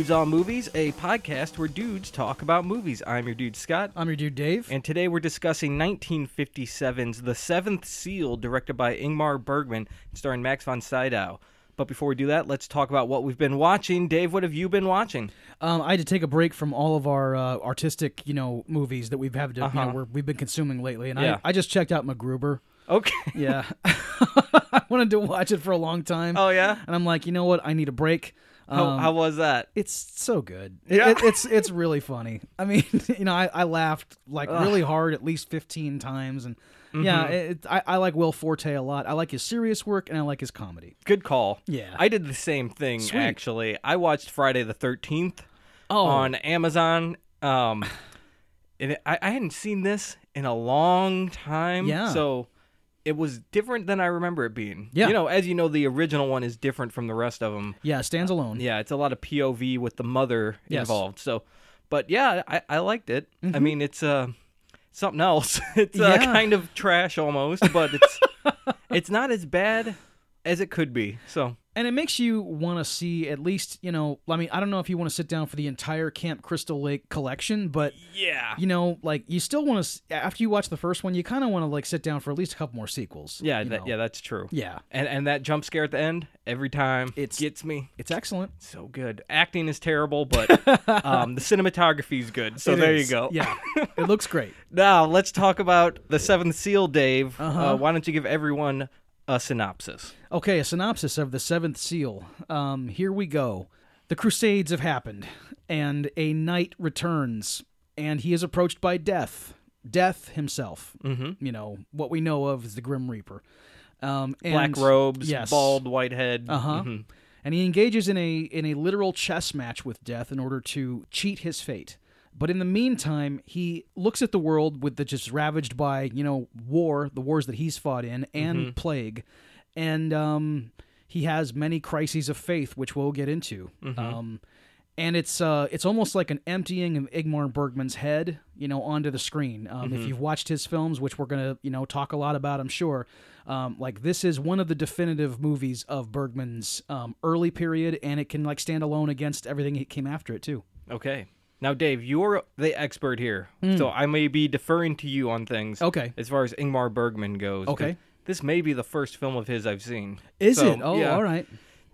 Dudes on Movies, a podcast where dudes talk about movies. I'm your dude Scott, I'm your dude Dave. and today we're discussing 1957's The Seventh Seal, directed by Ingmar Bergman, starring Max von Sydow. But before we do that, let's talk about what we've been watching. Dave, what have you been watching? Um, I had to take a break from all of our uh, artistic, you know, movies that we've had to, you Uh-huh. know, we're, we've been consuming lately, and Yeah. I, I just checked out MacGruber. Okay. Yeah, I wanted to watch it for a long time, Oh yeah. and I'm like, you know what? I need a break. How, Um, how was that? it's so good. Yeah. it- it's it's really funny. I mean, you know, I, I laughed like Ugh. really hard at least 15 times, and yeah, Mhm. it, I, I like Will Forte a lot. I like his serious work, and I like his comedy. Good call. Yeah. I did the same thing Sweet. actually. I watched Friday the 13th oh, on Amazon. Um, and it, I, I hadn't seen this in a long time. Yeah. So it was different than I remember it being. Yeah. You know, as you know, the original one is different from the rest of them. yeah, stands alone. Yeah, it's a lot of POV with the mother Yes. involved. So, but yeah, I, I liked it. I Mhm. mean, it's uh, something else. It's uh, Yeah. kind of trash almost, but it's it's not as bad as it could be. So and it makes you want to see at least you know i mean i don't know if you want to sit down for the entire camp crystal lake collection but yeah, you know like you still want to after you watch the first one you kind of want to like sit down for at least a couple more sequels yeah, that, yeah, that's true. yeah And and that jump scare at the end every time it gets me. it's excellent So good. Acting is terrible, but um, the cinematography is good. So It there is. you go. yeah it looks great Now let's talk about the Seventh Seal, Dave. Uh-huh. Uh, why don't you give everyone a synopsis? okay a synopsis of the seventh seal um here we go the crusades have happened and a knight returns and he is approached by death death himself Mm-hmm. you know what we know of as the grim reaper um and Black robes, yes. bald white head. Uh-huh. Mhm. and he engages in a in a literal chess match with death in order to cheat his fate. But in the meantime, he looks at the world with the just ravaged by you know war, the wars that he's fought in, and plague, and um, he has many crises of faith, which we'll get into. Um, and it's uh, it's almost like an emptying of Ingmar Bergman's head, you know, onto the screen. Um, If you've watched his films, which we're gonna you know talk a lot about, I'm sure. Um, like this is one of the definitive movies of Bergman's um, early period, and it can like stand alone against everything that came after it too. Okay. Now, Dave, you're the expert here, so I may be deferring to you on things. Okay. As far as Ingmar Bergman goes. Okay. This may be the first film of his I've seen. Is So, it? Oh, yeah. all right.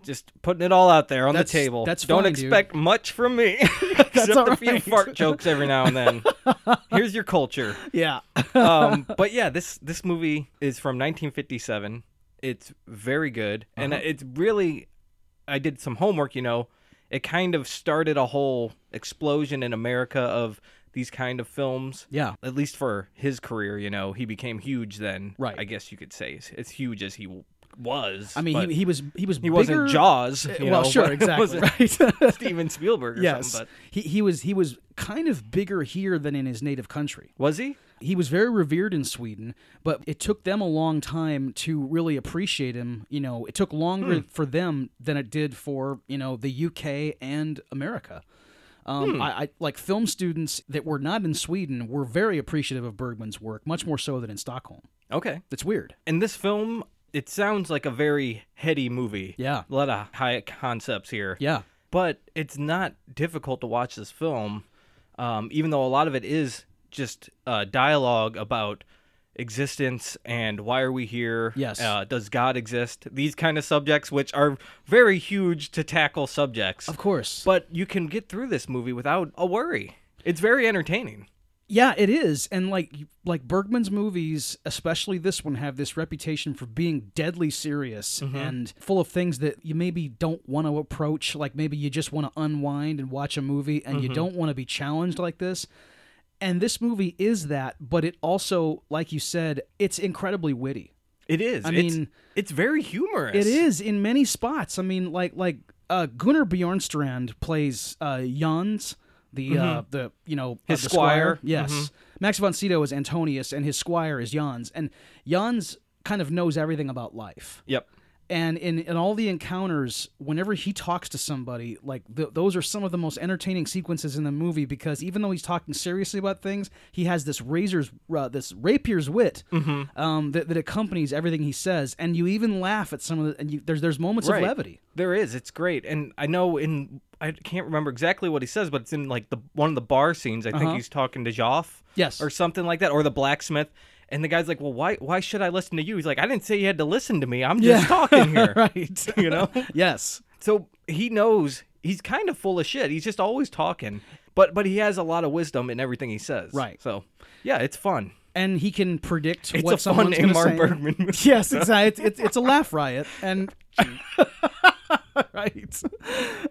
Just putting it all out there on That's- the table. that's Don't fine, dude. expect much from me, except a few fart jokes every now and then. Here's your culture. Yeah. um, but yeah, this this movie is from 1957. It's very good, and Uh-huh. it's really. I did some homework. You know, it kind of started a whole explosion in America of these kind of films. yeah. At least for his career, you know, he became huge then. Right. I guess you could say as, huge as he was. I mean, he, he was he was he bigger, wasn't Jaws. Eh, you well, know, sure, exactly, right. Steven Spielberg or yes, something. he he was he was kind of bigger here than in his native country. Was he? He was very revered in Sweden, but it took them a long time to really appreciate him. You know, it took longer for them than it did for you know the UK and America. Um, I, I like film students that were not in Sweden were very appreciative of Bergman's work, much more so than in Stockholm. Okay. That's weird. In this film, it sounds like a very heady movie. Yeah, A lot of high concepts here. yeah, But it's not difficult to watch this film, um, even though a lot of it is just uh, dialogue about existence and why are we here? Yes. Uh, does God exist? These kind of subjects, which are very huge to tackle subjects. of course. But you can get through this movie without a worry. It's very entertaining. Yeah, it is, and like like Bergman's movies, especially this one, have this reputation for being deadly serious and full of things that you maybe don't want to approach. Like maybe you just want to unwind and watch a movie, and you don't want to be challenged like this. And this movie is that, but it also, like you said, it's incredibly witty. It is. I mean, it's very humorous. It is in many spots. I mean, like like uh, Gunnar Bjornstrand plays uh, Jans, the uh, the you know uh, Mm-hmm. His the squire. Yes, Mhm. Max von Sydow is Antonius, and his squire is Jans, and Jans kind of knows everything about life. Yep. And in, in all the encounters, whenever he talks to somebody, like th- those are some of the most entertaining sequences in the movie because even though he's talking seriously about things, he has this razor's, uh, this rapier's wit um, that, that accompanies everything he says, and you even laugh at some of the. And you, there's there's moments Right. of levity. There is. It's great. And I know in I can't remember exactly what he says, but it's in like the one of the bar scenes. I think Uh-huh. he's talking to Joff. Yes. Or something like that, or the blacksmith. And the guy's like, "Well, why why should I listen to you?" He's like, "I didn't say you had to listen to me. I'm just talking here." right. You know? yes. So he knows he's kind of full of shit. He's just always talking. But but he has a lot of wisdom in everything he says. Right. So, yeah, it's fun. and he can predict It's what someone's going to say. Bergman movie. Yes, exactly. It's, it's, it's a laugh riot, and right.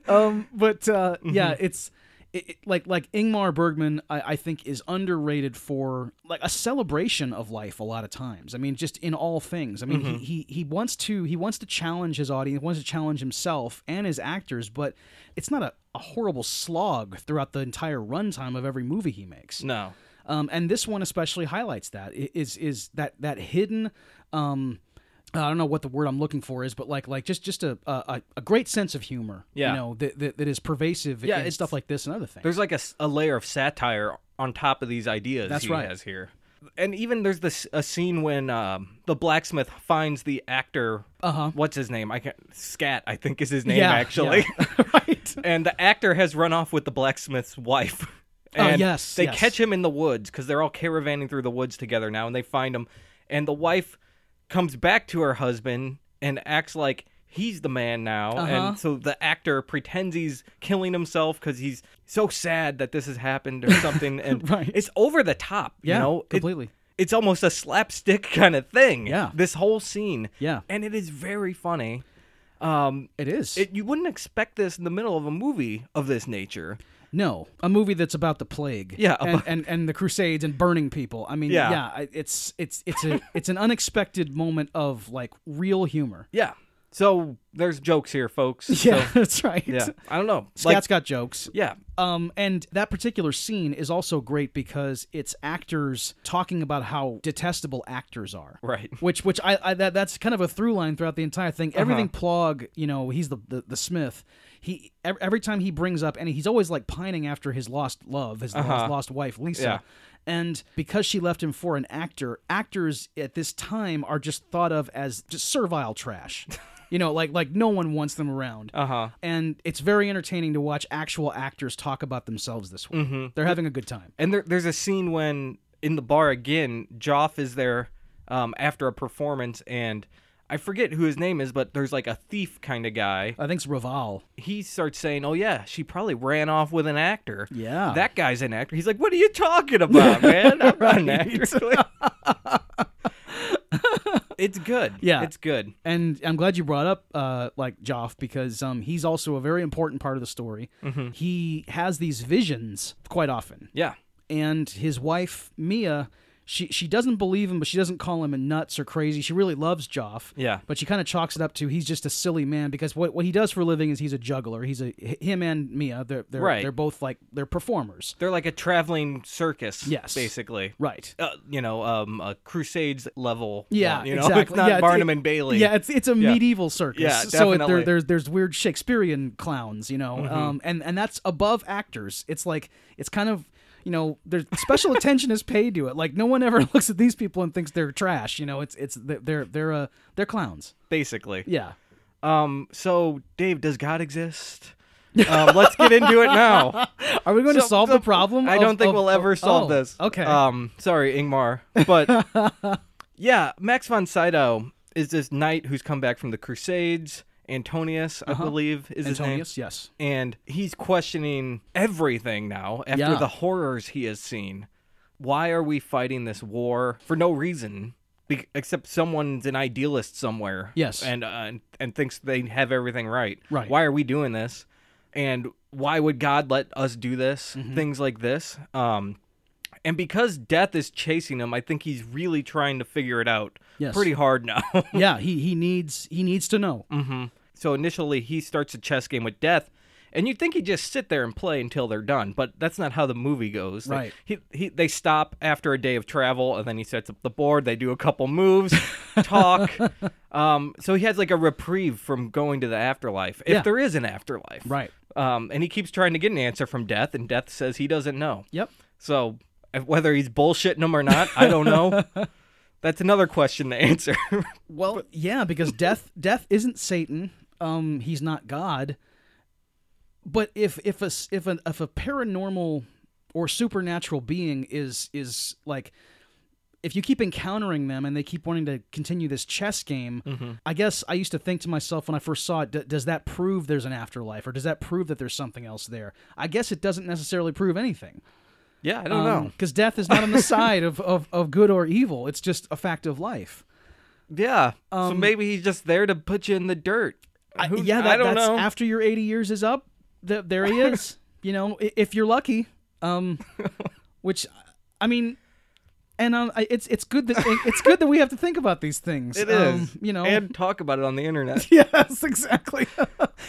Um, but uh, yeah, Mm-hmm. it's it, it- like like Ingmar Bergman. I, I think is underrated for like a celebration of life. A lot of times, I mean, just in all things. I mean, Mm-hmm. he, he he wants to he wants to challenge his audience, wants to challenge himself and his actors, but it's not a, a horrible slog throughout the entire runtime of every movie he makes. No. Um, and this one especially highlights that is is that that hidden. Um, I don't know what the word I'm looking for is, but like like just just a a, a great sense of humor. Yeah. you know that that, that is pervasive Yeah, in stuff like this and other things. There's like a layer of satire on top of these ideas That's he right. has here. And even there's this a scene when um, the blacksmith finds the actor. Uh-huh. What's his name? I can't. Skat, I think is his name Yeah, actually. yeah. right. and the actor has run off with the blacksmith's wife. Oh, And yes, They yes. catch him in the woods because they're all caravanning through the woods together now, and they find him. And the wife comes back to her husband and acts like he's the man now. Uh-huh. And so the actor pretends he's killing himself because he's so sad that this has happened or something. And Right. it's over the top. Yeah, you know? It- completely. it's almost a slapstick kind of thing. Yeah. This whole scene. Yeah. And it is very funny. Um, It is. it, you wouldn't expect this in the middle of a movie of this nature. No, a movie that's about the plague. Yeah, and, and and the Crusades and burning people. I mean, Yeah. yeah, it's it's it's a it's an unexpected moment of like real humor. Yeah. So there's jokes here, folks. Yeah, So, that's right. yeah. I don't know. Scott's Like, got jokes. yeah. Um, and that particular scene is also great because it's actors talking about how detestable actors are. Right. Which, which I, I that that's kind of a through line throughout the entire thing. Uh-huh. Everything Plog, you know, he's the, the the Smith. He ev- every time he brings up, and he's always like pining after his lost love, his lost, Uh-huh. lost wife, Lisa. Yeah. And because she left him for an actor, actors at this time are just thought of as just servile trash. you know, like like no one wants them around Uh huh. and it's very entertaining to watch actual actors talk about themselves this way. Mm-hmm. They're having a good time. And there, there's a scene when in the bar again, Joff is there um, after a performance, and I forget who his name is, but there's like a thief kind of guy. I think it's Raval. He starts saying, "Oh yeah, she probably ran off with an actor." Yeah. that guy's an actor. He's like, "What are you talking about, man? I'm not an actor." it's good. Yeah. it's good. And I'm glad you brought up uh, like Joff because um, he's also a very important part of the story. Mm-hmm. He has these visions quite often, Yeah, and his wife Mia, she she doesn't believe him, but she doesn't call him a nuts or crazy. She really loves Joff. Yeah. But she kind of chalks it up to he's just a silly man because what what he does for a living is he's a juggler. He's a him and Mia. They're they're Right. they're both like they're performers. they're like a traveling circus. Yes. basically. Right. Uh, you know, um, a Crusades level. Yeah, one, you know, exactly. it's not Yeah, Barnum it- and Bailey. Yeah, it's it's a Yeah. medieval circus. Yeah, Definitely. so there, there's there's weird Shakespearean clowns, you know, Mm-hmm. um, and and that's above actors. It's like it's kind of you know there's special attention is paid to it. Like no one ever looks at these people and thinks they're trash. You know, it's it's they're they're uh, they're clowns. basically. Yeah. Um. So, Dave, does God exist? um, let's get into it now. Are we going to solve so the problem? I of- don't think of- we'll ever of- solve oh, this. Okay. Um. Sorry, Ingmar, but yeah, Max von Sydow is this knight who's come back from the Crusades. Antonius, I believe, is his name. Uh-huh. Antonius, yes. and he's questioning everything now after Yeah. the horrors he has seen. Why are we fighting this war for no reason, be- except someone's an idealist somewhere? Yes. and uh, and, and thinks they have everything right. Right. Why are we doing this? And why would God let us do this? Mm-hmm. Things like this. Um, and because death is chasing him, I think he's really trying to figure it out. Yes. Pretty hard now. Yeah, he he needs he needs to know. hmm So initially, he starts a chess game with death, And you'd think he'd just sit there and play until they're done, but that's not how the movie goes. They- Right. He, he they stop after a day of travel, and then he sets up the board. They do a couple moves, talk. Um, so he has like a reprieve from going to the afterlife, if Yeah. there is an afterlife. Right. Um, and he keeps trying to get an answer from Death, and Death says he doesn't know. Yep. So whether he's bullshitting them or not, I don't know. That's another question to answer. Well, yeah, because death death isn't Satan. Um, he's not God. But if if a s- if a if a paranormal or supernatural being is is like if you keep encountering them and they keep wanting to continue this chess game, I guess I used to think to myself when I first saw it, d- does that prove there's an afterlife or does that prove that there's something else there? I guess it doesn't necessarily prove anything. Yeah, I don't know. Because death is not on the side of, of, of good or evil. It's just a fact of life. Yeah. so maybe he's just there to put you in the dirt. I, Who- yeah, that, I don't that's know. after your 80 years is up. Th- there he is. you know, if you're lucky. Um, which, I mean, and um, it's it's good that it's good that we have to think about these things. It is. um, you know. and talk about it on the internet. yes, exactly.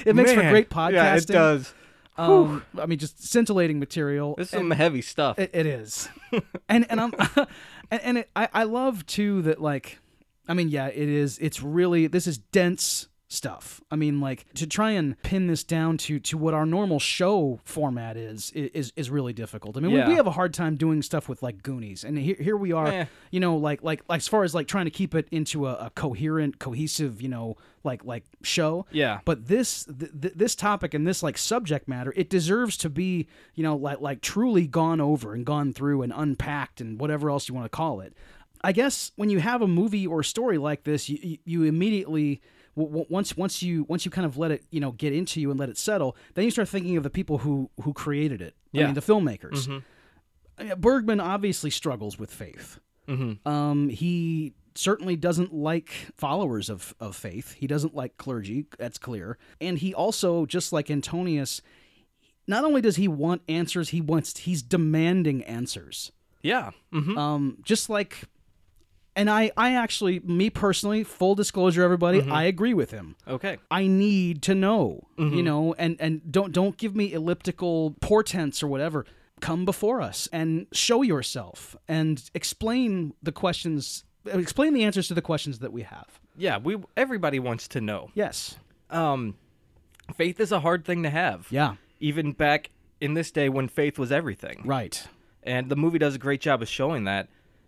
it makes for great podcasting. Yeah, it does. Um, I mean, just scintillating material. This is and- some heavy stuff. It, it is, and and I'm, and, and it, I I love too that like, I mean yeah it is it's really this is dense stuff. I mean like to try and pin this down to to what our normal show format is is is really difficult. I mean we, Yeah. we have a hard time doing stuff with like Goonies, and here here we are, Eh. you know like like like as far as like trying to keep it into a, a coherent cohesive you know like like show. Yeah. But this th- th- this topic and this like subject matter, it deserves to be you know like like truly gone over and gone through and unpacked and whatever else you want to call it. I guess when you have a movie or story like this, you you, immediately once once you once you kind of let it you know get into you and let it settle, then you start thinking of the people who who created it. I Yeah. mean the filmmakers. Uh, Bergman obviously struggles with faith. Mm-hmm. Um, he certainly doesn't like followers of, of faith. He doesn't like clergy. That's clear. And he also, just like Antonius, not only does he want answers, he wants he's demanding answers. Yeah. hmm Um, just like, and I, I actually, me personally, full disclosure, everybody, I agree with him. Okay. I need to know, Mm-hmm. you know, and and don't don't give me elliptical portents or whatever. Come before us and show yourself and explain the questions, explain the answers to the questions that we have. Yeah. We everybody wants to know. Yes. Um, faith is a hard thing to have. Yeah. Even back in this day when faith was everything. Right. and the movie does a great job of showing that.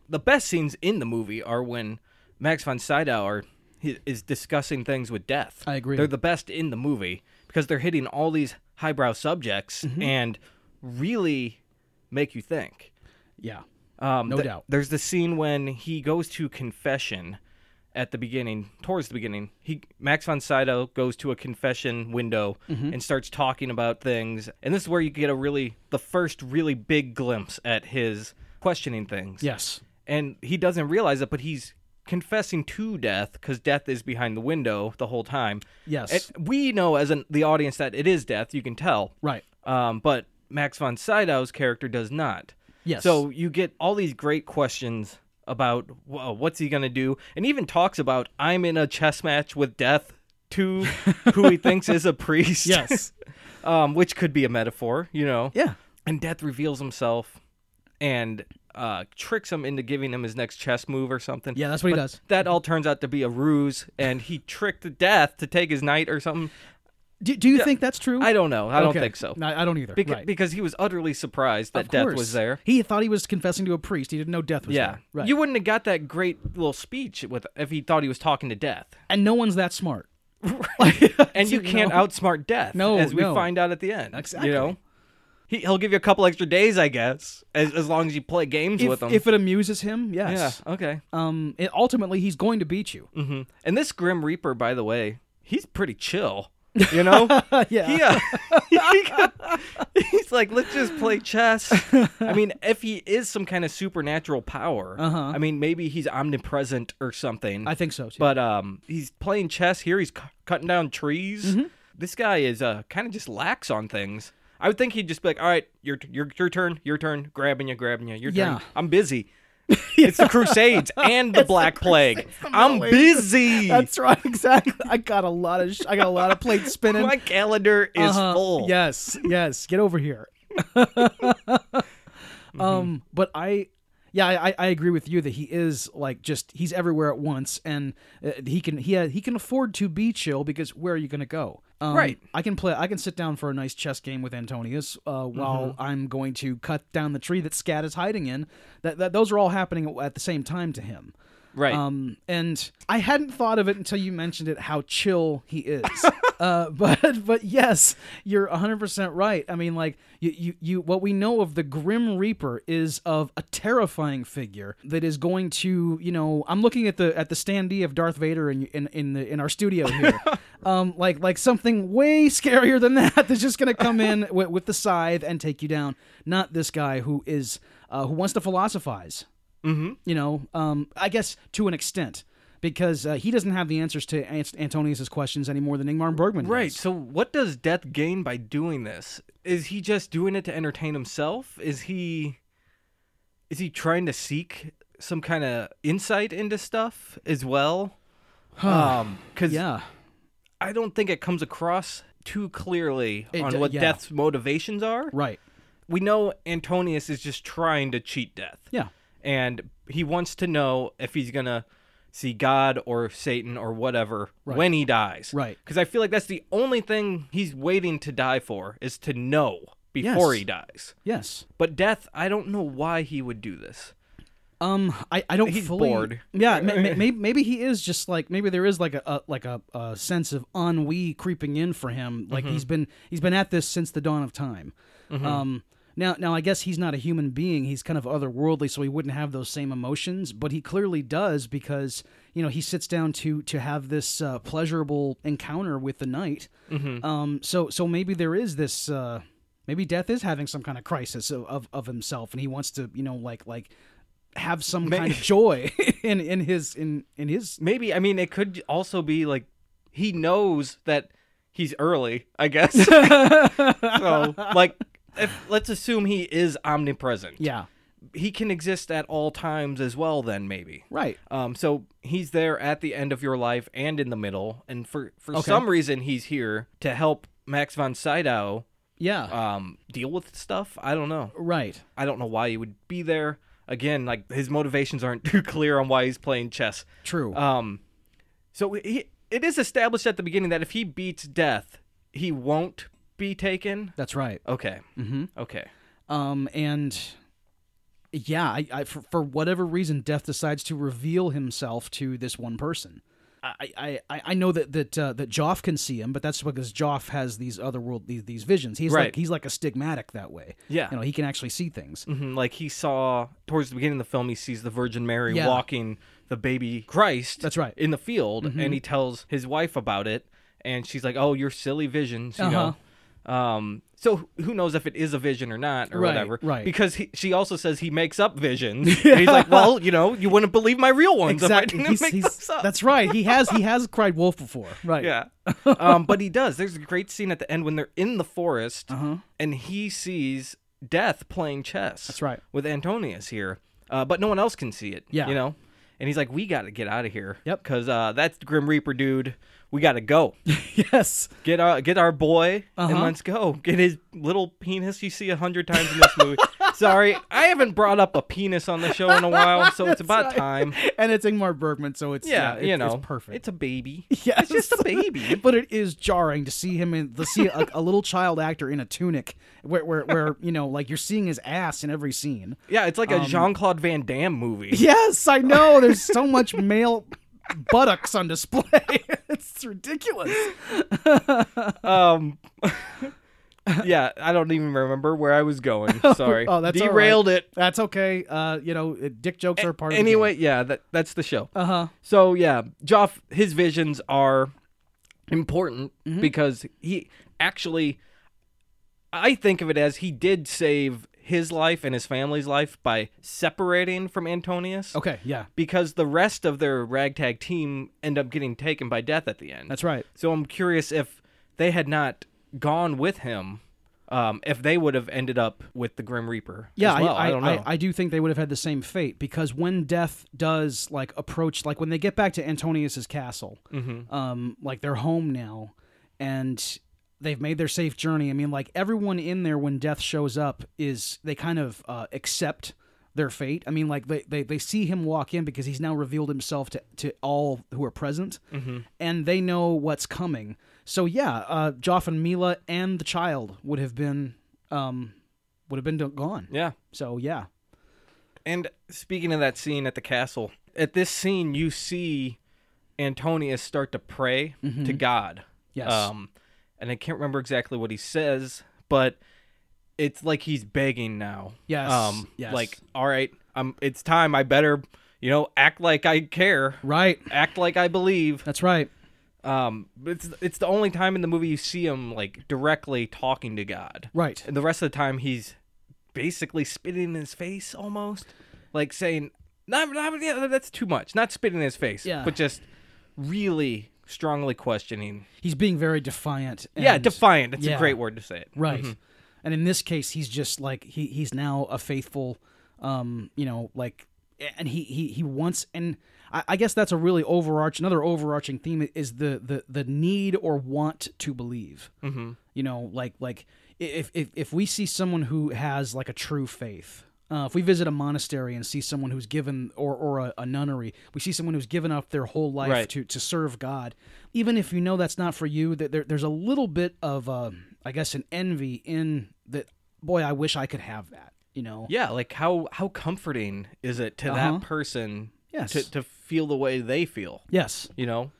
The best scenes in the movie are when Max von Sydow are, is discussing things with death. I agree. They're the best in the movie because they're hitting all these highbrow subjects Mm-hmm. and really make you think. Yeah. Um, No th- doubt. There's the scene when he goes to confession at the beginning, towards the beginning. He Max von Sydow goes to a confession window Mm-hmm. and starts talking about things, and this is where you get a really the first really big glimpse at his questioning things. Yes. And he doesn't realize it, but he's confessing to death because death is behind the window the whole time. Yes. And we know as an, the audience that it is death. You can tell. right. Um, but Max von Sydow's character does not. Yes. So you get all these great questions about whoa, what's he gonna do, and even talks about I'm in a chess match with death to who he thinks is a priest. Yes. um, which could be a metaphor, you know. Yeah. And death reveals himself and uh, tricks him into giving him his next chess move or something. Yeah, that's what he does. That all turns out to be a ruse, and he tricked death to take his knight or something. Do, do you think that's true? I don't know. I don't think so. No, I don't either. Beca- right. Because he was utterly surprised that death was there. He thought he was confessing to a priest. He didn't know death was Yeah. there. Right. You wouldn't have got that great little speech with if he thought he was talking to death. and no one's that smart. And you can't know? outsmart death. No, as we no. find out at the end. Exactly. You know, he, he'll give you a couple extra days, I guess, as, as long as you play games with him. if it amuses him, yeah. yes. Okay. Um. It, ultimately, he's going to beat you. hmm And this Grim Reaper, by the way, he's pretty chill. You know. yeah. He, uh, he could- he's like, let's just play chess. I mean, if he is some kind of supernatural power, Uh-huh. I mean, maybe he's omnipresent or something. I think so too. but um, he's playing chess here. He's cu- cutting down trees. Mm-hmm. This guy is uh kind of just lax on things. I would think he'd just be like, all right, your your your turn, your turn, grabbing you, grabbing you, your Yeah. turn. I'm busy. It's the Crusades and the Black Plague. I'm busy. That's right, exactly. I got a lot of sh- I got a lot of plates spinning. My calendar is Uh-huh. full. Yes, yes. Get over here. Um, but I, yeah, I, I agree with you that he is like just he's everywhere at once, and uh, he can he he can afford to be chill because where are you going to go? Um, Right. I can play. I can sit down for a nice chess game with Antonius uh, while I'm going to cut down the tree that Skat is hiding in. That, that those are all happening at the same time to him. Right. Um, and I hadn't thought of it until you mentioned it, how chill he is. uh, but but yes, you're 100% right. I mean, like you, you you what we know of the Grim Reaper is of a terrifying figure that is going to you know I'm looking at the at the standee of Darth Vader in in in, the, in our studio here, um, like like something way scarier than that that's just gonna come in with, with the scythe and take you down. Not this guy who is uh, who wants to philosophize mm-hmm. you know um, i guess to an extent because uh, he doesn't have the answers to Ant- antonius's questions any more than ingmar bergman does. Right. So, what does Death gain by doing this? Is he just doing it to entertain himself? Is he is he trying to seek some kind of insight into stuff as well? um, because yeah I don't think it comes across too clearly It on d- what yeah. Death's motivations are. right We know Antonius is just trying to cheat Death. yeah and he wants to know if he's gonna see God or Satan or whatever Right. when he dies. Right. Because I feel like that's the only thing he's waiting to die for is to know before Yes. he dies. yes But death, I don't know why he would do this. um i, I don't He's fully bored. yeah maybe, maybe he is just like maybe there is like a, a like a, a sense of ennui creeping in for him like Mm-hmm. he's been he's been at this since the dawn of time um now, now I guess he's not a human being. He's kind of otherworldly, so he wouldn't have those same emotions. But he clearly does because you know he sits down to to have this uh, pleasurable encounter with the knight. Mm-hmm. Um, so so maybe there is this. Uh, maybe Death is having some kind of crisis of, of, of himself, and he wants to you know like like have some kind of joy in in his in in his. Maybe I mean it could also be like he knows that he's early. I guess. so like, if let's assume he is omnipresent. Yeah. He can exist at all times as well. Then maybe. Right. Um, so he's there at the end of your life and in the middle, and for for Okay. some reason he's here to help Max von Sydow Yeah. um deal with stuff. I don't know. right. I don't know why he would be there. Again, like his motivations aren't too clear on why he's playing chess. True. Um, so he, it is established at the beginning that if he beats death, he won't be taken. That's right. Okay. Mm-hmm. Okay. Um, and yeah, I, I for, for whatever reason, Death decides to reveal himself to this one person. I, I, I know that that uh, that Joff can see him, but that's because Joff has these other world these, these visions. He's Right. like he's like a stigmatic that way. Yeah. you know, he can actually see things. hmm Like he saw towards the beginning of the film, he sees the Virgin Mary Yeah. walking the baby Christ. That's right. Mm-hmm. In the field, and he tells his wife about it, and she's like, "Oh, your silly visions," you Uh-huh. know. Um. So who knows if it is a vision or not, or Right, whatever? right. Because he, she also says he makes up visions. and he's like, "Well, you know, you wouldn't believe my real ones Exactly. if I didn't make he's- up." that's right. He has he has cried wolf before. Right. Yeah. um, but he does. There's a great scene at the end when they're in the forest Uh-huh. and he sees Death playing chess. That's right. With Antonius here. Uh, but no one else can see it. Yeah. You know? And he's like, we got to get out of here. Yep. Because uh, that's Grim Reaper dude. We got to go. yes. Get our, get our boy and Uh-huh. let's go. Get his little penis you see a hundred times in this movie. Sorry, I haven't brought up a penis on the show in a while, so it's about right. time. And it's Ingmar Bergman, so it's Yeah, yeah, it's, you know, it's perfect. It's a baby. Yes. It's just a baby. but it is jarring to see him in to see a, a little child actor in a tunic where, where where you know like you're seeing his ass in every scene. Yeah, it's like Um, a Jean Claude Van Damme movie. Yes, I know. There's so much male buttocks on display. It's ridiculous. Um, yeah, I don't even remember where I was going. Sorry. Oh, that's all right. derailed it. That's okay. Uh, you know, dick jokes are part of Anyway, yeah, that that's the show. Uh huh. So yeah, Joff, his visions are important Mm-hmm. because he actually, I think of it as he did save his life and his family's life by separating from Antonius. Okay. Yeah. Because the rest of their ragtag team end up getting taken by death at the end. That's right. So I'm curious if they had not gone with him, um, if they would have ended up with the Grim Reaper. Yeah, well. I, I, don't know. I, do think they would have had the same fate because when death does like approach, like when they get back to Antonius's castle, Mm-hmm. um, like they're home now, and they've made their safe journey. I mean, like everyone in there when death shows up is they kind of uh, accept their fate. I mean, like they, they, they see him walk in because he's now revealed himself to, to all who are present, Mm-hmm. and they know what's coming. So yeah, uh, Joff and Mila and the child would have been um, would have been gone. yeah. So yeah, And speaking of that scene at the castle, at this scene you see Antonius start to pray to God. Mm-hmm. Yes. Um, and I can't remember exactly what he says, but it's like he's begging now. Yes, Um, yes. like, all right, um, it's time. I better, you know, act like I care, right. act like I believe. That's right. Um, it's it's the only time in the movie you see him like directly talking to God. Right. And the rest of the time he's basically spitting in his face almost, like saying, "Not, not yeah, that's too much." Not spitting in his face, Yeah. but just really strongly questioning. He's being very defiant. yeah, and- defiant. It's yeah. a great word to say it. Right. Mhm. And in this case, he's just like he he's now a faithful, um, you know, like, and he he he wants and. I I guess that's a really overarching, Another overarching theme is the the the need or want to believe. Mhm. You know, like like if if if we see someone who has like a true faith, uh, if we visit a monastery and see someone who's given or or a, a nunnery, we see someone who's given up their whole life Right. to to serve God. Even if you know that's not for you, that there, there's a little bit of uh, I guess an envy in that. Boy, I wish I could have that. You know. Yeah, like how how comforting is it to Uh-huh. that person Yes. to to feel the way they feel? Yes. You know,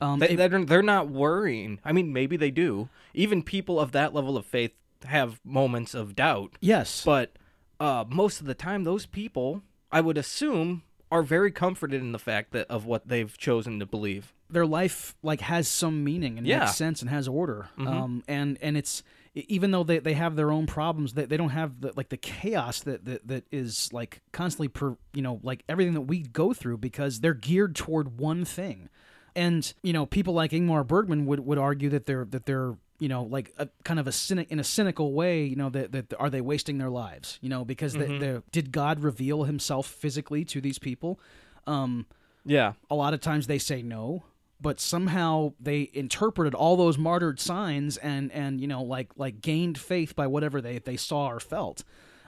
Um, they, they're they're not worrying. I mean, maybe they do. Even people of that level of faith have moments of doubt. yes. But uh, most of the time, those people, I would assume, are very comforted in the fact that of what they've chosen to believe. their life like has some meaning and Yeah. Mm-hmm. makes sense and has order um and and it's even though they, they have their own problems they, they don't have the like the chaos that, that that is like constantly per you know like everything that we go through because they're geared toward one thing and you know people like ingmar bergman would, would argue that they're that they're you know like a kind of a cynic in a cynical way you know that, that are they wasting their lives? You know because Mm-hmm. they, they, did god reveal himself physically to these people? Um Yeah, a lot of times they say no but somehow they interpreted all those martyred signs and and you know like like gained faith by whatever they they saw or felt.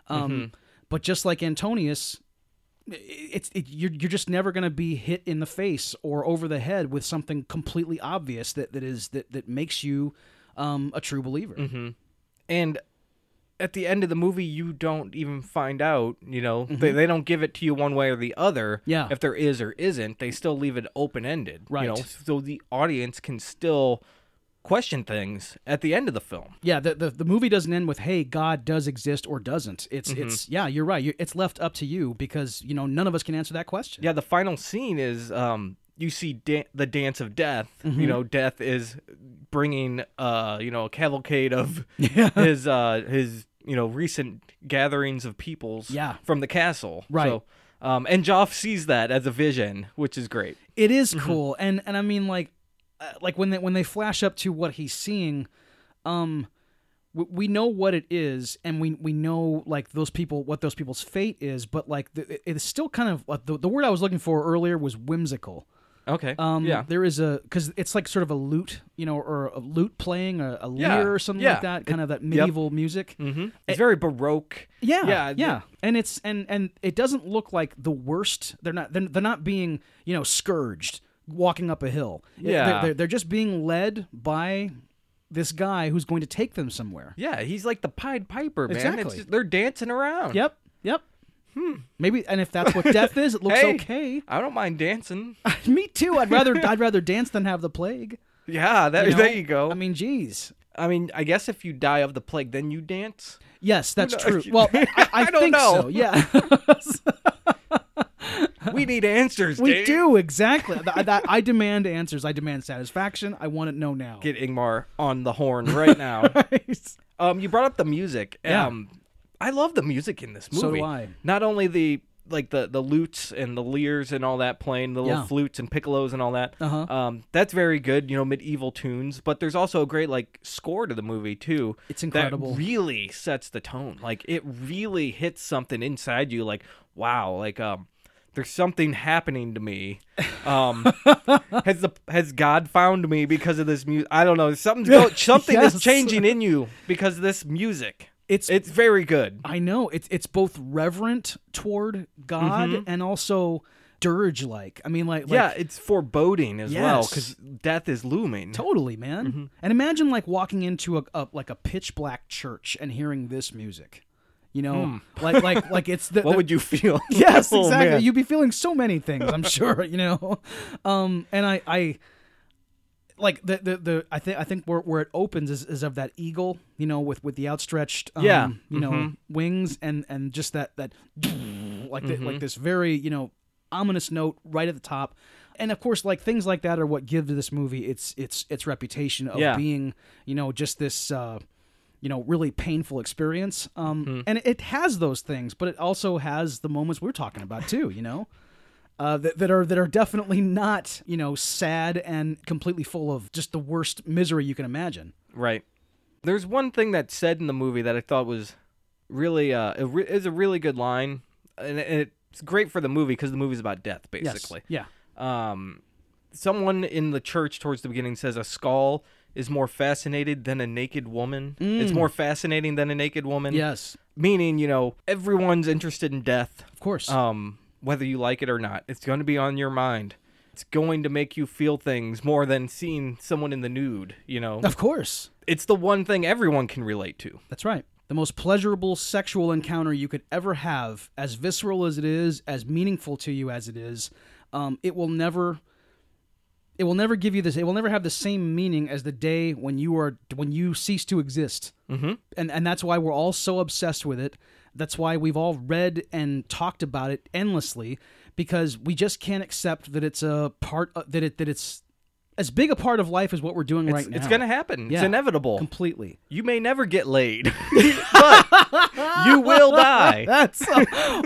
Um but just like antonius it's it, you're you're just never going to be hit in the face or over the head with something completely obvious that that is that that makes you um a true believer and at the end of the movie, you don't even find out. You know, they they don't give it to you one way or the other. Mm-hmm. Yeah. if there is or isn't, they still leave it open ended. Right. You know, so the audience can still question things at the end of the film. yeah the, the the movie doesn't end with hey god does exist or doesn't it's it's yeah you're right you it's left up to you because you know none of us can answer that question Yeah, the final scene is um you see da- the dance of death. Mm-hmm. You know, death is bringing uh you know a cavalcade of his uh his you know recent gatherings of peoples Yeah. from the castle. Right. So, um and Joff sees that as a vision, which is great. It is cool, and and I mean like, uh, like when they when they flash up to what he's seeing, um, we, we know what it is, and we we know like those people what those people's fate is, but like the, it- it's still kind of uh, the the word I was looking for earlier was whimsical. Okay. Um, yeah. there is a because it's like sort of a lute, you know, or a lute playing, a, a Yeah, lyre or something yeah. like that, kind It- of that yep. medieval music. Mm-hmm. It's very baroque. Yeah, Yeah, yeah, and it's and and it doesn't look like the worst. They're not. They're, they're not being you know scourged walking up a hill. Yeah. they're, they're, they're just being led by this guy who's going to take them somewhere. Yeah, he's like the Pied Piper, man. It's Exactly. just- they're dancing around. Yep, yep. Hmm. Maybe, and if that's what death is, it looks Hey. okay. I don't mind dancing. Me too. I'd rather I'd rather dance than have the plague. Yeah, that, you know? there you go. I mean, geez. I mean, I guess if you die of the plague, then you dance. Yes, that's knows? true. Well, I, I, I don't think know. so. Yeah. We need answers. we Dave. do exactly. Th- that, I demand answers. I demand satisfaction. I want to know now. Get Ingmar on the horn right now. um, you brought up the music. Yeah. Um, I love the music in this movie. So do I. Not only the like the the lutes and the lyres and all that playing the little Yeah. flutes and piccolos and all that. Uh-huh. Um, that's very good. You know, medieval tunes. But there's also a great like score to the movie too. It's incredible. That really sets the tone. Like it really hits something inside you. Like wow. Like um. There's something happening to me. Um, has the has God found me because of this music? I don't know. Something's go, something Yes. is changing in you because of this music. It's It's very good. I know it's it's both reverent toward God Mm-hmm. and also dirge like. I mean, like, like yeah, it's foreboding as well because death is looming. totally, man. Mm-hmm. And imagine like walking into a, a like a pitch black church and hearing this music. You know, like like like it's the. What the- would you feel? yes, Oh, exactly. man. You'd be feeling so many things, I'm sure. You know, um, and I, I like the the, the I think I think where, where it opens is, is of that eagle, you know, with with the outstretched, um, Yeah. you know, Mhm. wings and and just that that like the, Mm-hmm. like this very you know ominous note right at the top. And of course, like things like that are what give to this movie its its its reputation of Yeah. being, you know, just this uh, you know, really painful experience. Um, Mm-hmm. And it has those things, but it also has the moments we're talking about too. You know, uh, that, that are that are definitely not you know sad and completely full of just the worst misery you can imagine. Right. There's one thing that's said in the movie that I thought was really uh it re- is a really good line, and it's great for the movie because the movie's about death basically. Yes. Yeah. Um, someone in the church towards the beginning says a skull is more fascinated than a naked woman. It's more fascinating than a naked woman. Yes. Meaning, you know, everyone's interested in death. Of course. um, whether you like it or not. It's going to be on your mind. It's going to make you feel things more than seeing someone in the nude, you know. of course. It's the one thing everyone can relate to. That's right. The most pleasurable sexual encounter you could ever have, as visceral as it is, as meaningful to you as it is, um, it will never. It will never give you this. It will never have the same meaning as the day when you are when you cease to exist. Mm-hmm. and and that's why we're all so obsessed with it. That's why we've all read and talked about it endlessly because we just can't accept that it's a part of, that it that it's as big a part of life as what we're doing It's, right now. it's going to happen. Yeah. It's inevitable. completely. you may never get laid, but you will die. That's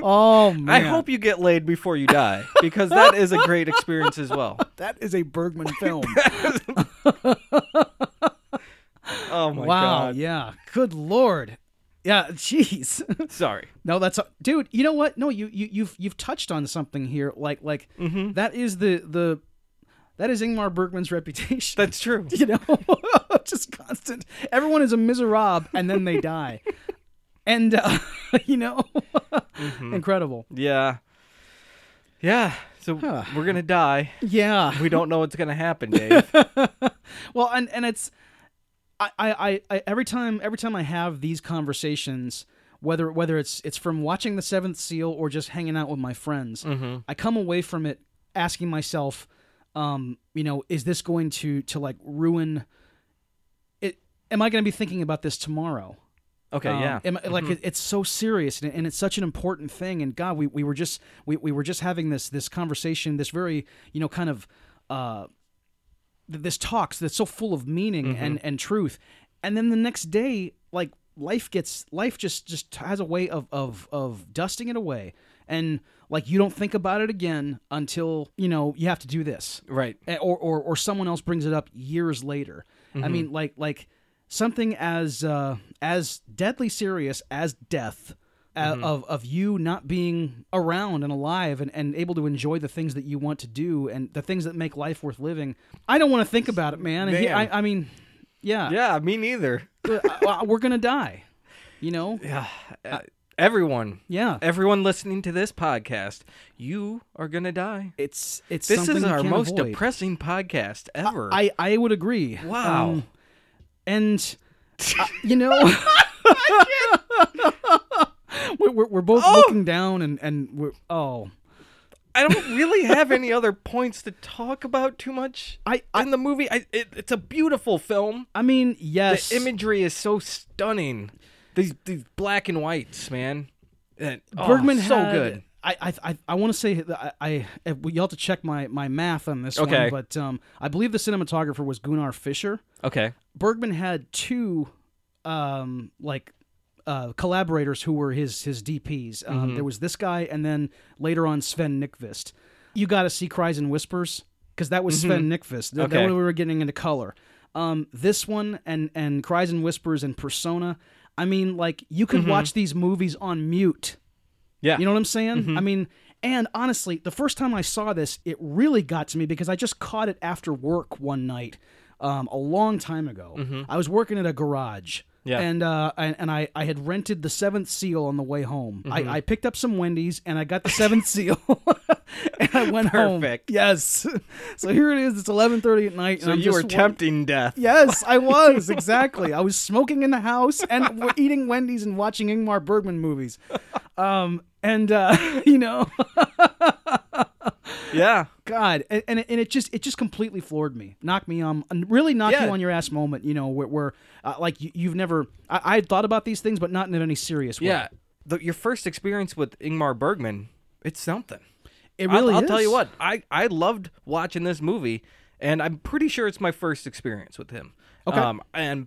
oh man. I hope you get laid before you die because that is a great experience as well. that is a Bergman film. Oh my wow. god. Yeah. Good lord. Yeah. Jeez. Sorry. No, that's a, dude. You know what? No, you you you've you've touched on something here. Like like Mm-hmm. that is the the that is Ingmar Bergman's reputation. That's true. you know, just constant. Everyone is a miserable, and then they die, and uh, you know, Mm-hmm. incredible. Yeah. Yeah. So we're gonna die. Yeah. We don't know what's gonna happen, Dave. Well, and and it's, I, I I every time every time I have these conversations. Whether whether it's it's from watching the Seventh Seal or just hanging out with my friends, mm-hmm. I come away from it asking myself, um, you know, is this going to to like ruin it? Am I going to be thinking about this tomorrow? Okay. Um, yeah. am like it, it's so serious and, and it's such an important thing. And God, we, we were just we, we were just having this this conversation, this very you know kind of uh, this talks that's so full of meaning and and truth. And then the next day, like life gets life just just has a way of of of dusting it away. And like you don't think about it again until you know you have to do this Right. Or or or someone else brings it up years later. I mean, like like something as uh, as deadly serious as death. Uh, Of of you not being around and alive and, and able to enjoy the things that you want to do and the things that make life worth living. I don't want to think about it, man. And he- I, I mean, yeah, Yeah. Me neither. uh, uh, we're gonna die. You know, Yeah. Uh, everyone. yeah. Everyone listening to this podcast, you are gonna die. It's it's This is our most avoid. depressing podcast ever. I I would agree. Wow. Um, and uh, you know, we're, we're, we're both Oh! looking down and and we're oh I don't really have any other points to talk about too much. I I, in the movie, I, it, it's a beautiful film. I mean yes The imagery is so stunning. These these black and whites, man. And, oh, Bergman so had, good. I I I, I want to say I, I uh, you have to check my my math on this Okay. one, but um I believe the cinematographer was Gunnar Fischer. Okay. Bergman had two um like uh, collaborators who were his his DPs. Um, Mm-hmm. There was this guy, and then later on Sven Nykvist. You got to see Cries and Whispers because that was Sven Nykvist. That, that Mm-hmm. When we were getting into color. Um, this one and and Cries and Whispers and Persona. I mean, like you could watch these movies on mute. Yeah. You know what I'm saying? Mm-hmm. I mean, and honestly, the first time I saw this, it really got to me because I just caught it after work one night, um, a long time ago. I was working at a garage. Yeah. And uh, and, and I, I had rented the Seventh Seal on the way home. Mm-hmm. I, I picked up some Wendy's and I got the Seventh Seal, and I went home. Perfect. Yes. So here it is. It's eleven thirty at night. So you were just wa- tempting death. Yes, I was exactly. I was smoking in the house and eating Wendy's and watching Ingmar Bergman movies. Um, and uh, you know, Yeah. God, and and it, and it just it just completely floored me, knocked me on, really knocked Yeah. you on your ass moment. You know, where, where uh, like you, you've never, I, I had thought about these things, but not in any serious way. Yeah. The, your first experience with Ingmar Bergman, it's something. it really. I'll, I'll tell you what, I, I loved watching this movie, and I'm pretty sure it's my first experience with him. Okay. Um, and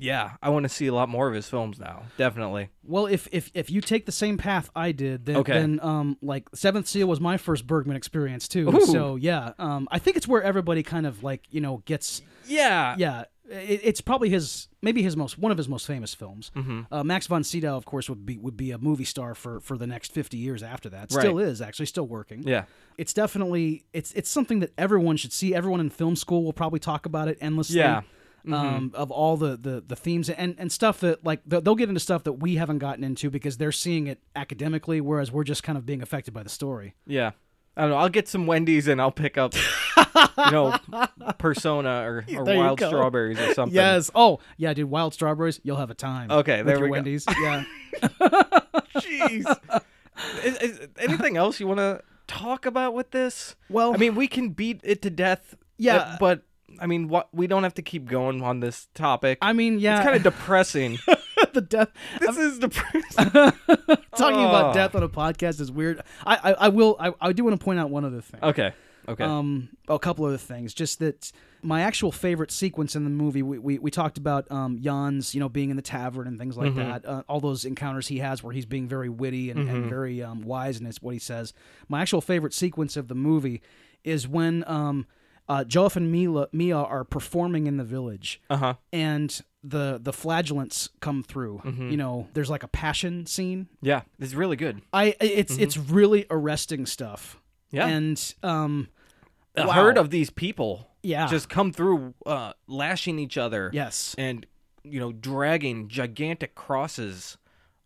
yeah, I want to see a lot more of his films now. Definitely. Well, if if if you take the same path I did, then Okay. then um like Seventh Seal was my first Bergman experience too. Ooh. So yeah, um I think it's where everybody kind of like you know gets Yeah. yeah. It, it's probably his maybe his most one of his most famous films. Mm-hmm. Uh, Max von Sydow, of course, would be would be a movie star for for the next fifty years after that. Right. Still is actually still working. Yeah. It's definitely it's it's something that everyone should see. Everyone in film school will probably talk about it endlessly. Yeah. Um, of all the, the the themes and and stuff that like they'll get into stuff that we haven't gotten into because they're seeing it academically, whereas we're just kind of being affected by the story. Yeah. I don't know. I'll get some Wendy's and I'll pick up, you know, Persona or, or Wild go. Strawberries or something. Yes. Oh, yeah, dude. Wild strawberries. You'll have a time. Okay, there we go. Wendy's. Yeah. Jeez. is, is- anything else you want to talk about with this? Well- I mean, we can beat it to death. Yeah. uh, but I mean, what we don't have to keep going on this topic. I mean, yeah. it's kind of depressing. the death. this is depressing. Talking about Oh. death on a podcast is weird. I I, I will. I, I do want to point out one other thing. Okay. Okay. Um, a couple other things. Just that my actual favorite sequence in the movie. We we, we talked about um Jan's, you know, being in the tavern and things like that. Uh, all those encounters he has where he's being very witty and, and very um, wise in his what he says. My actual favorite sequence of the movie is when um. Uh, Jof and Mila, Mia are performing in the village, Uh huh. and the the flagellants come through. You know, there's like a passion scene. Yeah, it's really good. I it's it's really arresting stuff. Mm-hmm. Yeah. and um, A wow. herd of these people Yeah. just come through, uh, lashing each other. yes, and you know dragging gigantic crosses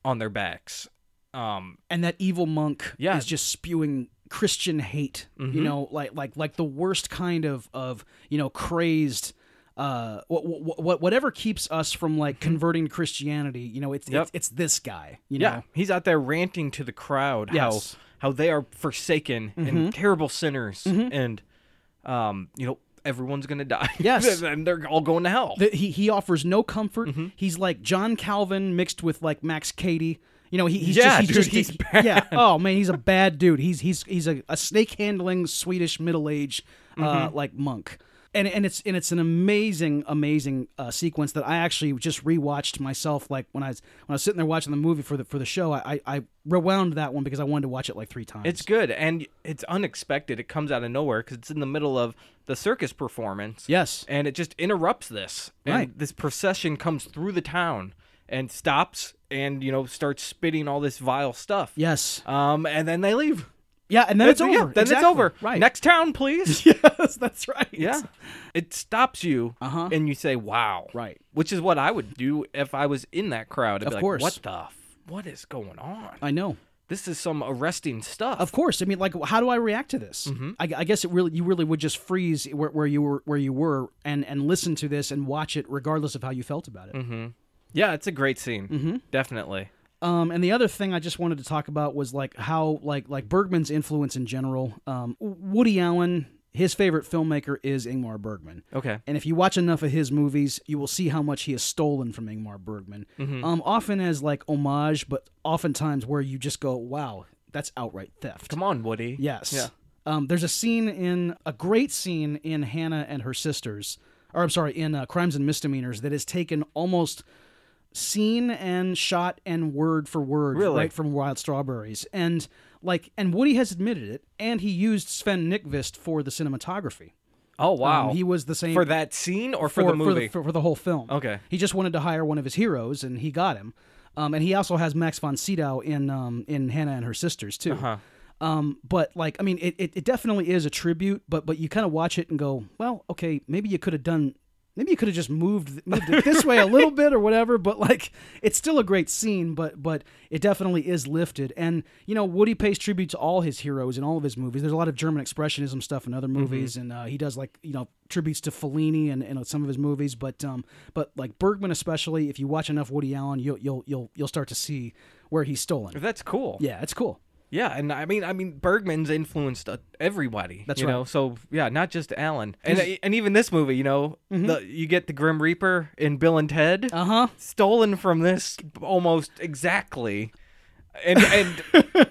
on their backs. Um, and that evil monk Yeah. Mm-hmm. is just spewing Christian hate. You know, like like like the worst kind of of you know crazed. Uh, what, what, whatever keeps us from like converting to Christianity, you know, it's Mm-hmm. Yep. it's, it's this guy. You yeah, know, he's out there ranting to the crowd Yes. Mm-hmm. how how they are forsaken and terrible sinners, and um, you know everyone's gonna die. Yes. and they're all going to hell. that he he offers no comfort. Mm-hmm. He's like John Calvin mixed with like Max Cady. You know, he, he's Yeah, just he's dude, just he's he- bad. yeah. Oh man, he's a bad dude. He's he's he's a, a snake handling Swedish middle aged uh, Mm-hmm. like monk. And, and it's and it's an amazing amazing uh, sequence that I actually just rewatched myself like when I was when I was sitting there watching the movie for the for the show I, I I rewound that one because I wanted to watch it like three times. It's good and it's unexpected. It comes out of nowhere because it's in the middle of the circus performance. yes and it just interrupts this. And Right. this procession comes through the town and stops and you know starts spitting all this vile stuff. yes Um, and then they leave. yeah and then it's over Yeah, then Exactly. it's over. right Next town, please. yes that's right yeah. It stops you, Uh-huh. and you say, "Wow!" Right. Which is what I would do if I was in that crowd. I'd Of be course. Like, what the? F- what is going on? I know This is some arresting stuff. Of course. I mean, like, how do I react to this? Mm-hmm. I, I guess it really, you really would just freeze where, where you were, where you were, and and listen to this and watch it, regardless of how you felt about it. Mm-hmm. Yeah, it's a great scene. Mm-hmm. Definitely. Um, and the other thing I just wanted to talk about was like how, like, like Bergman's influence in general. Um, Woody Allen, his favorite filmmaker is Ingmar Bergman. Okay. And if you watch enough of his movies, you will see how much he has stolen from Ingmar Bergman. Mm-hmm. Um, often as like homage, but oftentimes where you just go, "Wow, that's outright theft." Come on, Woody. Yes. Yeah. Um, there's a scene in a great scene in Hannah and her sisters, or I'm sorry, in uh, Crimes and Misdemeanors that is taken almost scene and shot and word for word Really? right from Wild Strawberries. And like and Woody has admitted it and he used Sven Nykvist for the cinematography. Oh wow. Um, he was the same for that scene or for, the movie? for, for the whole film. Okay. He just wanted to hire one of his heroes, and he got him. Um, and he also has Max von Sydow in um, in Hannah and her sisters too. Uh-huh. Um, but like, I mean, it, it, it definitely is a tribute. But but you kind of watch it and go, well, okay, maybe you could have done. Maybe you could have just moved moved it this way a little bit or whatever, but like it's still a great scene, but but it definitely is lifted. And you know, Woody pays tribute to all his heroes in all of his movies. There's a lot of German expressionism stuff in other movies, and uh, he does like you know tributes to Fellini and, and some of his movies. But um, but like Bergman especially, if you watch enough Woody Allen, you'll you'll you'll you'll start to see where he's stolen. That's cool. Yeah, it's cool. Yeah, and I mean, I mean, Bergman's influenced uh, everybody. That's you right. know. So yeah, not just Allen, and and even this movie, you know, the, you get the Grim Reaper in Bill and Ted, Uh huh. stolen from this almost exactly, and and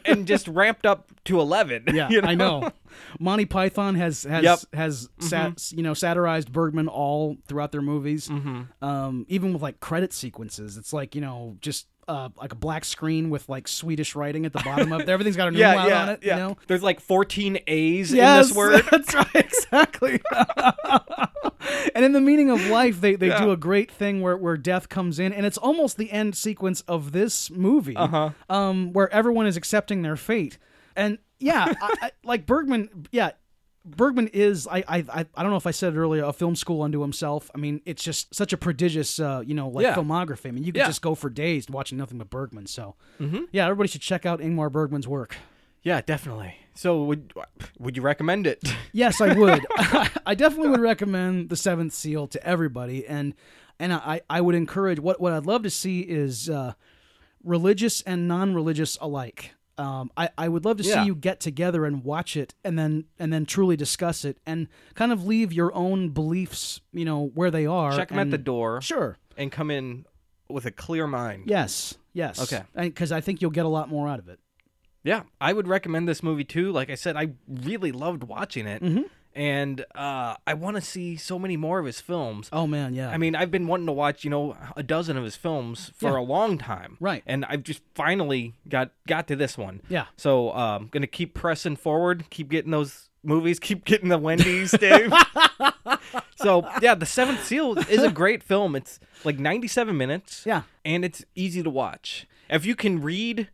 and just ramped up to eleven. Yeah, you know? I know. Monty Python has has Yep. has sat, you know satirized Bergman all throughout their movies. Mm-hmm. Um, even with like credit sequences, it's like you know just uh, like a black screen with like Swedish writing at the bottom of it. Everything's got a Yeah, umlaut yeah, on it. yeah. You know. There's like 14 A's Yes, in this word. that's right, exactly. and in the meaning of life, they, they do a great thing where, where death comes in, and it's almost the end sequence of this movie, Uh-huh. um, where everyone is accepting their fate. And yeah, I, I, like Bergman, yeah, Bergman is I, I I don't know if I said it earlier a film school unto himself. I mean, it's just such a prodigious uh, you know like Yeah. filmography. I mean, you could Yeah. just go for days watching nothing but Bergman. So yeah, everybody should check out Ingmar Bergman's work. Yeah, definitely. So would would you recommend it? Yes, I would. I definitely would recommend the Seventh Seal to everybody, and and I I would encourage what what I'd love to see is uh, religious and non-religious alike. Um, I, I would love to Yeah. see you get together and watch it, and then and then truly discuss it, and kind of leave your own beliefs, you know, where they are. Check them at and- the door Sure. and come in with a clear mind. Yes. Yes. Okay. Because I think you'll get a lot more out of it. Yeah, I would recommend this movie too. Like I said, I really loved watching it, Mm-hmm. And uh, I want to see so many more of his films. Oh man, yeah. I mean, I've been wanting to watch, you know, a dozen of his films for Yeah. a long time. Right. And I've just finally got got to this one. Yeah. So um gonna keep pressing forward, keep getting those movies, keep getting the Wendy's, Dave. so yeah, The Seventh Seal is a great film. It's like ninety seven minutes. Yeah. And it's easy to watch. If you can read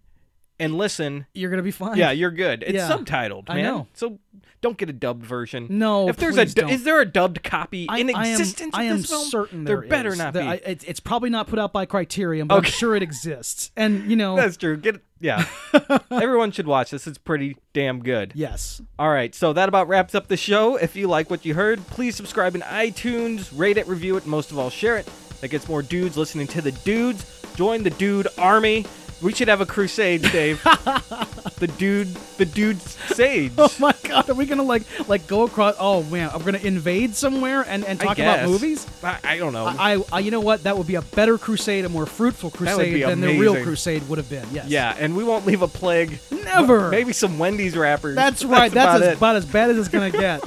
and listen, You're gonna be fine. yeah, you're good. It's Yeah. subtitled, I man. know. So don't get a dubbed version. No, If there's a du- is there a dubbed copy I, in I am, existence? I of am this film? certain there there better not be. I, it's, it's probably not put out by Criterion, but Okay. I'm sure it exists. And you know, That's true. Get it. Yeah. Everyone should watch this. It's pretty damn good. yes, All right. So that about wraps up the show. If you like what you heard, please subscribe in iTunes, rate it, review it, and most of all, share it. That gets more dudes listening to the dudes. Join the dude army. We should have a crusade, Dave. the dude, the dude sage. Oh my god, are we gonna like like go across? Oh man, I'm gonna invade somewhere and, and I talk about guess. movies. I, I don't know. I, I, you know what? That would be a better crusade, a more fruitful crusade than the real amazing. crusade would have been. Yes. yeah, and we won't leave a plague. Never. Maybe some Wendy's wrappers. That's right. That's, about as, it. about as bad as it's gonna get.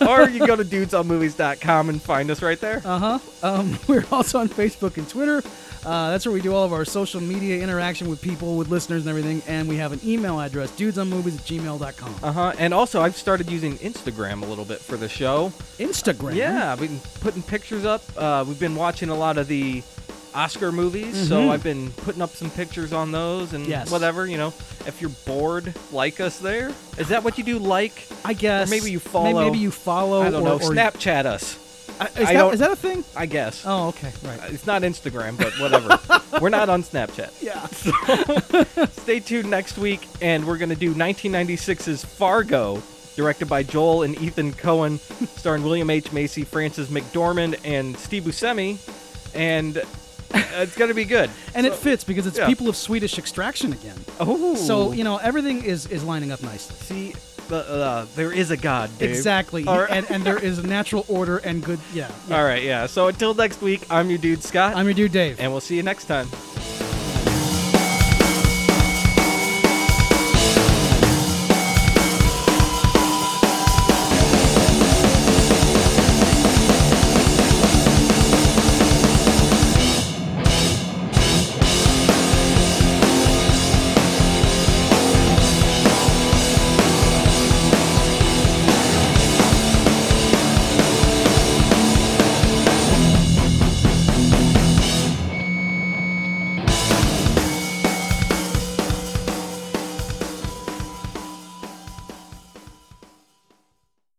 or you go to dudesonmovies.com and find us right there. Uh huh. Um, we're also on Facebook and Twitter. Uh, that's where we do all of our social media interaction with people, with listeners, and everything. And we have an email address, dudesonmovies at gmail.com. Uh huh. And also, I've started using Instagram a little bit for the show. Instagram. Yeah, I've been putting pictures up. Uh, we've been watching a lot of the Oscar movies, so I've been putting up some pictures on those and Mm-hmm. Yes. whatever. You know, if you're bored, like us there. Is that what you do? Like? I guess. Or maybe you follow- Maybe you follow. I don't or, know. Or, Snapchat us. Uh, is, I that, that a thing? I guess. Oh, okay. Right. It's not Instagram, but whatever. We're not on Snapchat. Yeah. Stay tuned next week, and we're going to do 1996's Fargo, directed by Joel and Ethan Coen, starring William H. Macy, Frances McDormand, and Steve Buscemi. And it's going to be good. And it fits because it's yeah. people of Swedish extraction again. Oh. So, you know, everything is, is lining up nicely. See, uh, there is a God, Dave. Exactly. All right. And, and there is a natural order and good. Yeah. yeah. All right, yeah. So until next week, I'm your dude, Scott, I'm your dude, Dave. and we'll see you next time.